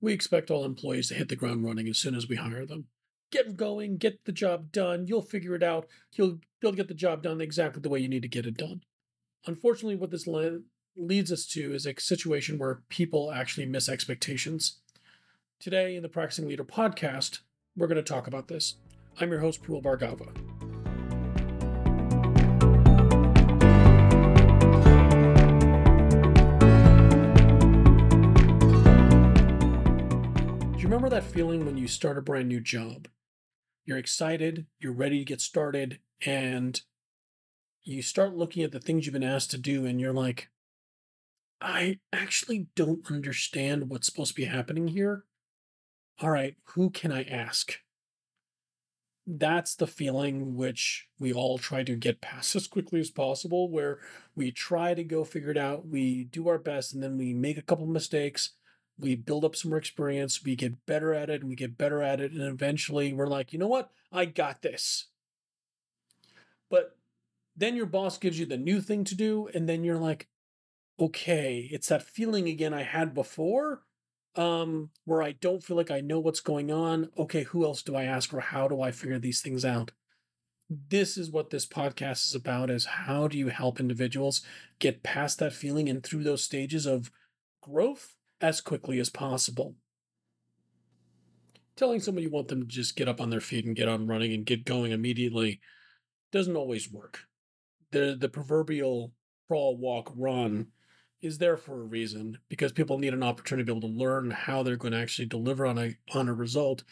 We expect all employees to hit the ground running as soon as we hire them. Get going, get the job done, you'll figure it out, you'll, you'll get the job done exactly the way you need to get it done. Unfortunately, what this le- leads us to is a situation where people actually miss expectations. Today, in the Practicing Leader podcast, we're going to talk about this. I'm your host, Parul Bhargava. That feeling when you start a brand new job? You're excited, you're ready to get started, and you start looking at the things you've been asked to do, and you're like, I actually don't understand what's supposed to be happening here. All right, who can I ask? That's the feeling which we all try to get past as quickly as possible, where we try to go figure it out, we do our best, and then we make a couple mistakes, we build up some more experience, we get better at it, and we get better at it, and eventually we're like, you know what? I got this. But then your boss gives you the new thing to do, and then you're like, okay, it's that feeling again I had before, um, where I don't feel like I know what's going on. Okay, who else do I ask or how do I figure these things out? This is what this podcast is about is how do you help individuals get past that feeling and through those stages of growth as quickly as possible. Telling someone you want them to just get up on their feet and get on running and get going immediately doesn't always work. The the proverbial crawl, walk, run is there for a reason because people need an opportunity to be able to learn how they're going to actually deliver on a on a result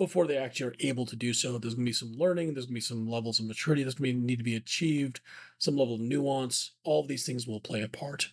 before they actually are able to do so. There's going to be some learning, there's going to be some levels of maturity that's going to need to be achieved, some level of nuance. All of these things will play a part.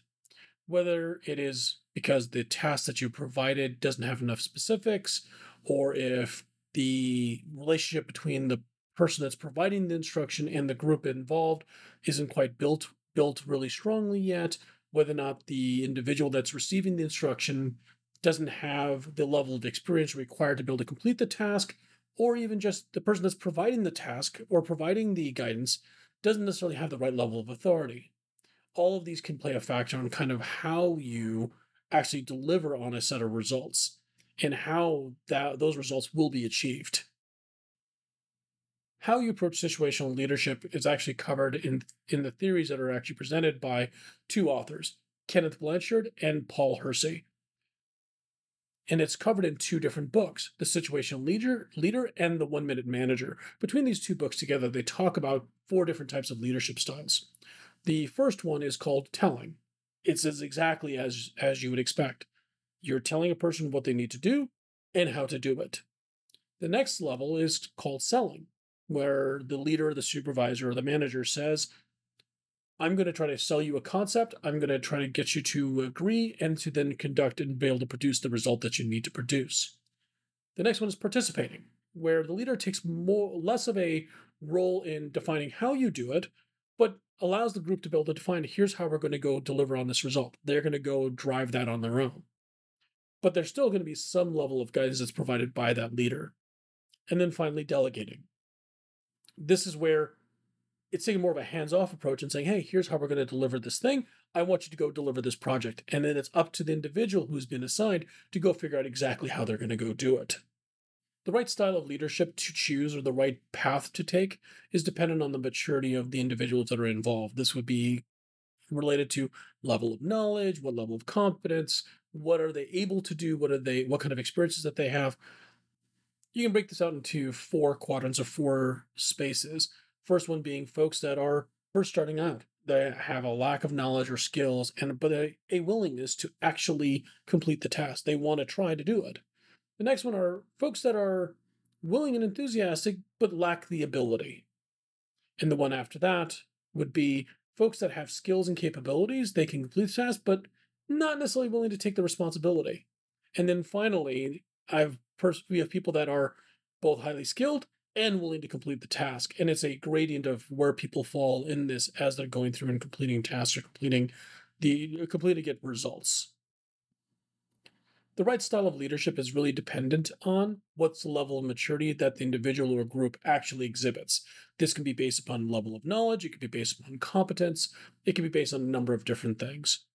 Whether it is because the task that you provided doesn't have enough specifics, or if the relationship between the person that's providing the instruction and the group involved isn't quite built built really strongly yet, whether or not the individual that's receiving the instruction doesn't have the level of experience required to be able to complete the task, or even just the person that's providing the task or providing the guidance doesn't necessarily have the right level of authority. All of these can play a factor on kind of how you actually deliver on a set of results and how that those results will be achieved. How you approach situational leadership is actually covered in, in the theories that are actually presented by two authors, Kenneth Blanchard and Paul Hersey. And it's covered in two different books, The Situational Leader, Leader and The One Minute Manager. Between these two books together, they talk about four different types of leadership styles. The first one is called telling. It's as exactly as, as you would expect. You're telling a person what they need to do and how to do it. The next level is called selling where the leader, the supervisor, or the manager says, I'm going to try to sell you a concept. I'm going to try to get you to agree and to then conduct and be able to produce the result that you need to produce. The next one is participating, where the leader takes more less of a role in defining how you do it, but allows the group to be able to define here's how we're going to go deliver on this result. They're going to go drive that on their own. But there's still going to be some level of guidance that's provided by that leader. And then finally, delegating, this is where it's taking more of a hands-off approach and saying, hey, here's how we're going to deliver this thing. I want you to go deliver this project. And then it's up to the individual who's been assigned to go figure out exactly how they're going to go do it. The right style of leadership to choose or the right path to take is dependent on the maturity of the individuals that are involved. This would be related to level of knowledge, what level of competence, what are they able to do, what are they, what kind of experiences that they have you can break this out into four quadrants or four spaces. First one being folks that are first starting out. They have a lack of knowledge or skills, and but a, a willingness to actually complete the task. They want to try to do it. The next one are folks that are willing and enthusiastic, but lack the ability. And the one after that would be folks that have skills and capabilities. They can complete the task, but not necessarily willing to take the responsibility. And then finally, I've pers- we have people that are both highly skilled and willing to complete the task. And it's a gradient of where people fall in this as they're going through and completing tasks or completing the uh, completing get results. The right style of leadership is really dependent on what's the level of maturity that the individual or group actually exhibits. This can be based upon level of knowledge, it can be based upon competence, it can be based on a number of different things.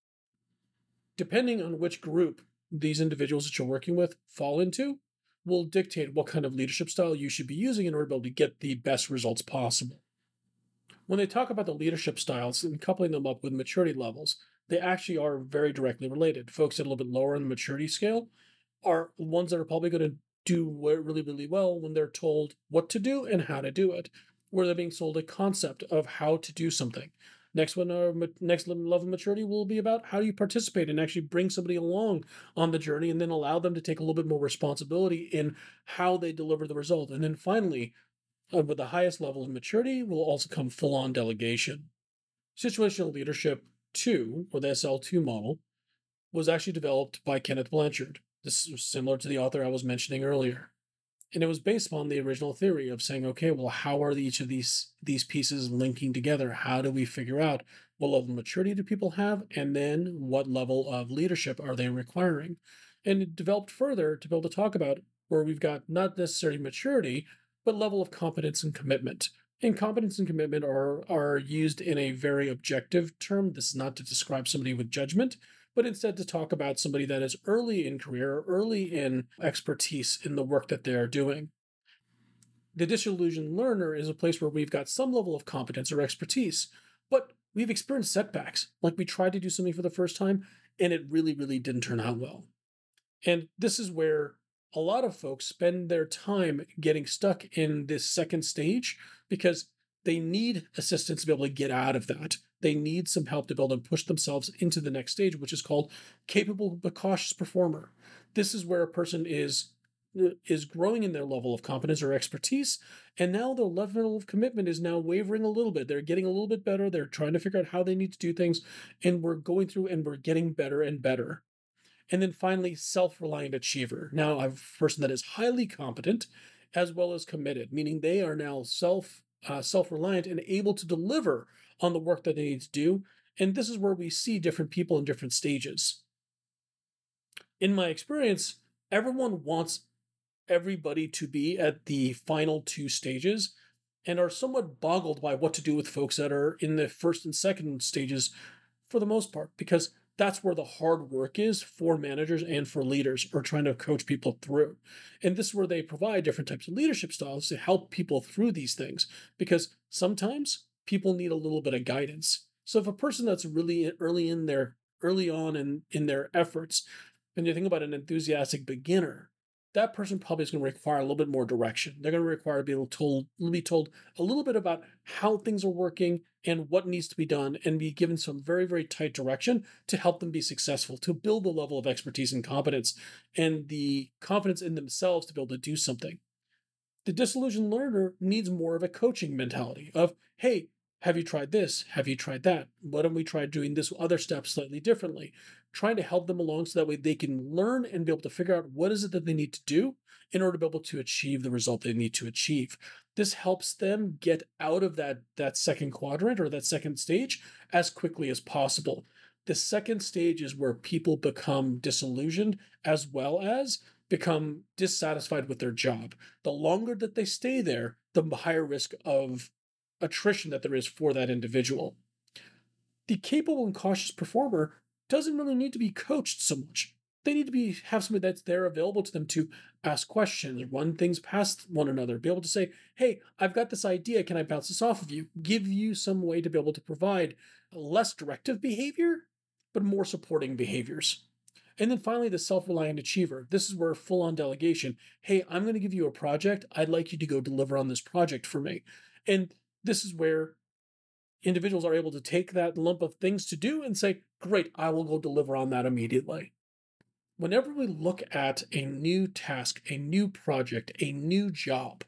Depending on which group these individuals that you're working with fall into will dictate what kind of leadership style you should be using in order to be able to get the best results possible. When they talk about the leadership styles and coupling them up with maturity levels, they actually are very directly related. Folks that are a little bit lower on the maturity scale are ones that are probably going to do really, really well when they're told what to do and how to do it, where they're being sold a concept of how to do something. Next one, our uh, next level of maturity will be about how do you participate and actually bring somebody along on the journey, and then allow them to take a little bit more responsibility in how they deliver the result. And then finally, uh, with the highest level of maturity will also come full-on delegation. Situational leadership 2, or the SL2 model, was actually developed by Kenneth Blanchard. This is similar to the author I was mentioning earlier. And it was based upon the original theory of saying, okay, well, how are each of these these pieces linking together? How do we figure out what level of maturity do people have, and then what level of leadership are they requiring? And it developed further to be able to talk about where we've got not necessarily maturity, but level of competence and commitment. And competence and commitment are are used in a very objective term. This is not to describe somebody with judgment, but instead to talk about somebody that is early in career, early in expertise in the work that they're doing. The disillusioned learner is a place where we've got some level of competence or expertise, but we've experienced setbacks. Like we tried to do something for the first time and it really, really didn't turn out well. And this is where a lot of folks spend their time getting stuck in this second stage because they need assistance to be able to get out of that. They need some help to build and push themselves into the next stage, which is called capable but cautious performer. This is where a person is uh, is growing in their level of competence or expertise, and now their level of commitment is now wavering a little bit. They're getting a little bit better. They're trying to figure out how they need to do things, and we're going through and we're getting better and better. And then finally, self-reliant achiever. Now, a person that is highly competent as well as committed, meaning they are now self uh, self-reliant and able to deliver on the work that they need to do. And this is where we see different people in different stages. In my experience, everyone wants everybody to be at the final two stages and are somewhat boggled by what to do with folks that are in the first and second stages for the most part, because that's where the hard work is for managers and for leaders are trying to coach people through. And this is where they provide different types of leadership styles to help people through these things because sometimes people need a little bit of guidance. So if a person that's really early in their early on in, in their efforts, and you think about an enthusiastic beginner, that person probably is going to require a little bit more direction. They're going to require to be able to told, be told a little bit about how things are working and what needs to be done, and be given some very, very tight direction to help them be successful, to build the level of expertise and competence and the confidence in themselves to be able to do something. The disillusioned learner needs more of a coaching mentality of, hey, have you tried this? Have you tried that? Why don't we try doing this other step slightly differently? Trying to help them along so that way they can learn and be able to figure out what is it that they need to do in order to be able to achieve the result they need to achieve. This helps them get out of that, that second quadrant or that second stage as quickly as possible. The second stage is where people become disillusioned as well as become dissatisfied with their job. The longer that they stay there, the higher risk of attrition that there is for that individual. The capable and cautious performer doesn't really need to be coached so much. They need to be have somebody that's there available to them to ask questions, run things past one another, be able to say, "Hey, I've got this idea. Can I bounce this off of you?" Give you some way to be able to provide less directive behavior, but more supporting behaviors. And then finally, the self reliant achiever. This is where full on delegation. Hey, I'm going to give you a project. I'd like you to go deliver on this project for me. And this is where individuals are able to take that lump of things to do and say, Great, I will go deliver on that immediately. Whenever we look at a new task, a new project, a new job,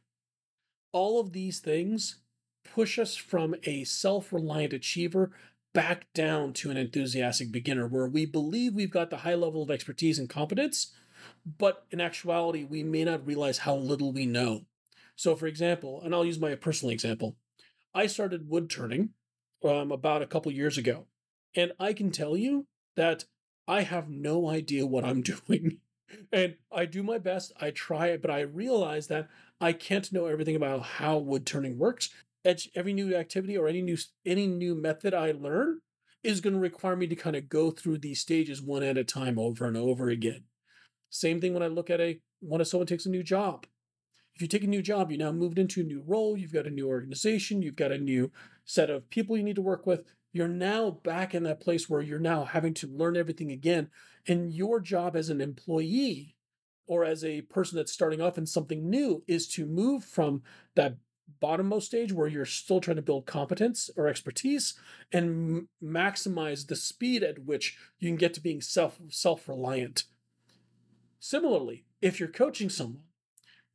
all of these things push us from a self reliant achiever back down to an enthusiastic beginner where we believe we've got the high level of expertise and competence, but in actuality, we may not realize how little we know. So, for example, and I'll use my personal example, I started wood turning um, about a couple years ago, and I can tell you that I have no idea what I'm doing. and I do my best, I try it, but I realize that I can't know everything about how wood turning works. Every new activity or any new any new method I learn is going to require me to kind of go through these stages one at a time over and over again. Same thing when I look at a when someone takes a new job. If you take a new job, you now moved into a new role, you've got a new organization, you've got a new set of people you need to work with. You're now back in that place where you're now having to learn everything again. And your job as an employee or as a person that's starting off in something new is to move from that bottommost stage where you're still trying to build competence or expertise and m- maximize the speed at which you can get to being self self-reliant. Similarly, if you're coaching someone,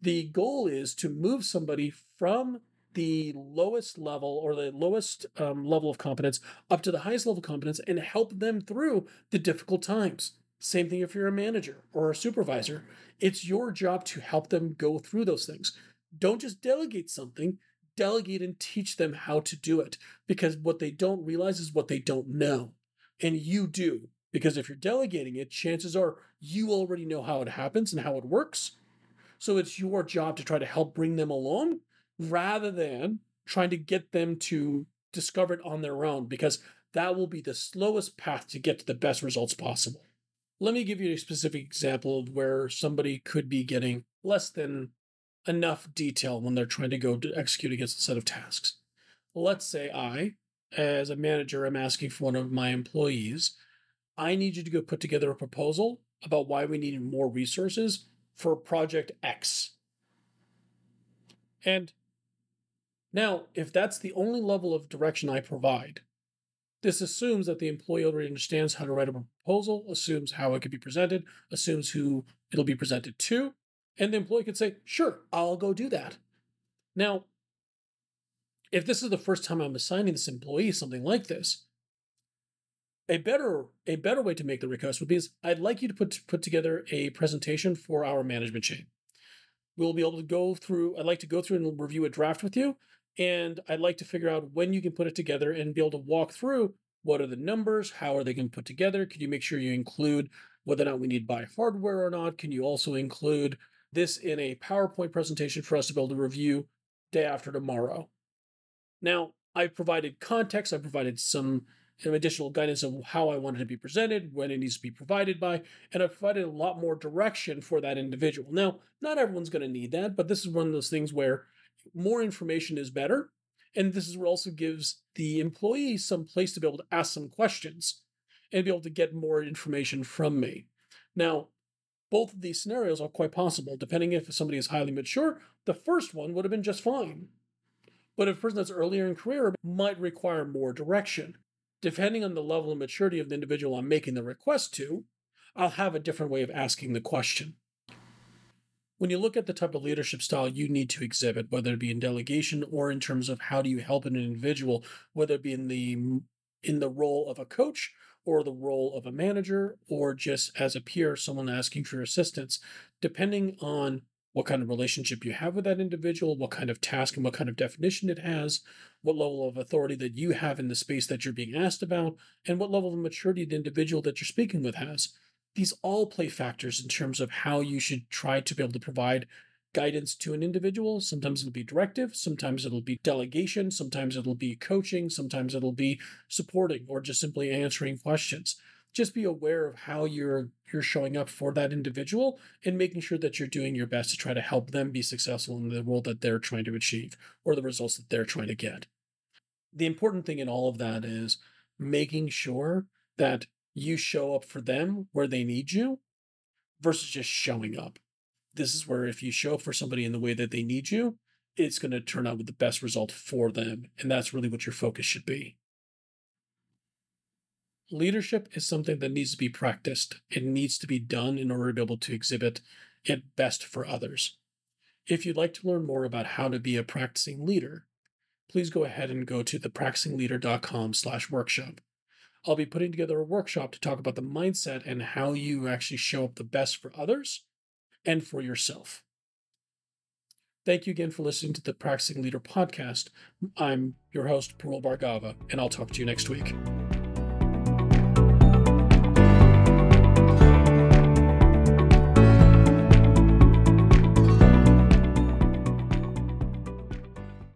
the goal is to move somebody from the lowest level or the lowest um, level of competence up to the highest level of competence and help them through the difficult times. Same thing if you're a manager or a supervisor. It's your job to help them go through those things. Don't just delegate something, delegate and teach them how to do it because what they don't realize is what they don't know. And you do. Because if you're delegating it, chances are you already know how it happens and how it works. So it's your job to try to help bring them along rather than trying to get them to discover it on their own because that will be the slowest path to get to the best results possible. Let me give you a specific example of where somebody could be getting less than enough detail when they're trying to go to execute against a set of tasks. Let's say I, as a manager, am asking for one of my employees, I need you to go put together a proposal about why we need more resources for project X. And now, if that's the only level of direction I provide, this assumes that the employee already understands how to write a proposal, assumes how it could be presented, assumes who it'll be presented to, and the employee could say, Sure, I'll go do that. Now, if this is the first time I'm assigning this employee something like this, a better a better way to make the request would be is I'd like you to put put together a presentation for our management chain. We'll be able to go through. I'd like to go through and review a draft with you, and I'd like to figure out when you can put it together and be able to walk through what are the numbers, how are they going to put together. Can you make sure you include whether or not we need buy hardware or not? Can you also include this in a PowerPoint presentation for us to be able to review day after tomorrow. Now, I provided context, I provided some additional guidance of how I want it to be presented, when it needs to be provided by, and I provided a lot more direction for that individual. Now, not everyone's going to need that, but this is one of those things where more information is better. And this is what also gives the employee some place to be able to ask some questions and be able to get more information from me. Now, both of these scenarios are quite possible. Depending if somebody is highly mature, the first one would have been just fine. But a person that's earlier in career might require more direction. Depending on the level of maturity of the individual I'm making the request to, I'll have a different way of asking the question. When you look at the type of leadership style you need to exhibit, whether it be in delegation or in terms of how do you help an individual, whether it be in the in the role of a coach or the role of a manager or just as a peer, someone asking for assistance, depending on what kind of relationship you have with that individual, what kind of task and what kind of definition it has, what level of authority that you have in the space that you're being asked about, and what level of maturity the individual that you're speaking with has. These all play factors in terms of how you should try to be able to provide guidance to an individual. Sometimes it'll be directive, sometimes it'll be delegation, sometimes it'll be coaching, sometimes it'll be supporting or just simply answering questions. Just be aware of how you're you're showing up for that individual and making sure that you're doing your best to try to help them be successful in the role that they're trying to achieve or the results that they're trying to get. The important thing in all of that is making sure that you show up for them where they need you versus just showing up this is where if you show up for somebody in the way that they need you, it's going to turn out with the best result for them. And that's really what your focus should be. Leadership is something that needs to be practiced. It needs to be done in order to be able to exhibit it best for others. If you'd like to learn more about how to be a practicing leader, please go ahead and go to thepracticingleader.com slash workshop. I'll be putting together a workshop to talk about the mindset and how you actually show up the best for others and for yourself. Thank you again for listening to the Practicing Leader podcast. I'm your host, Parul Bhargava, and I'll talk to you next week.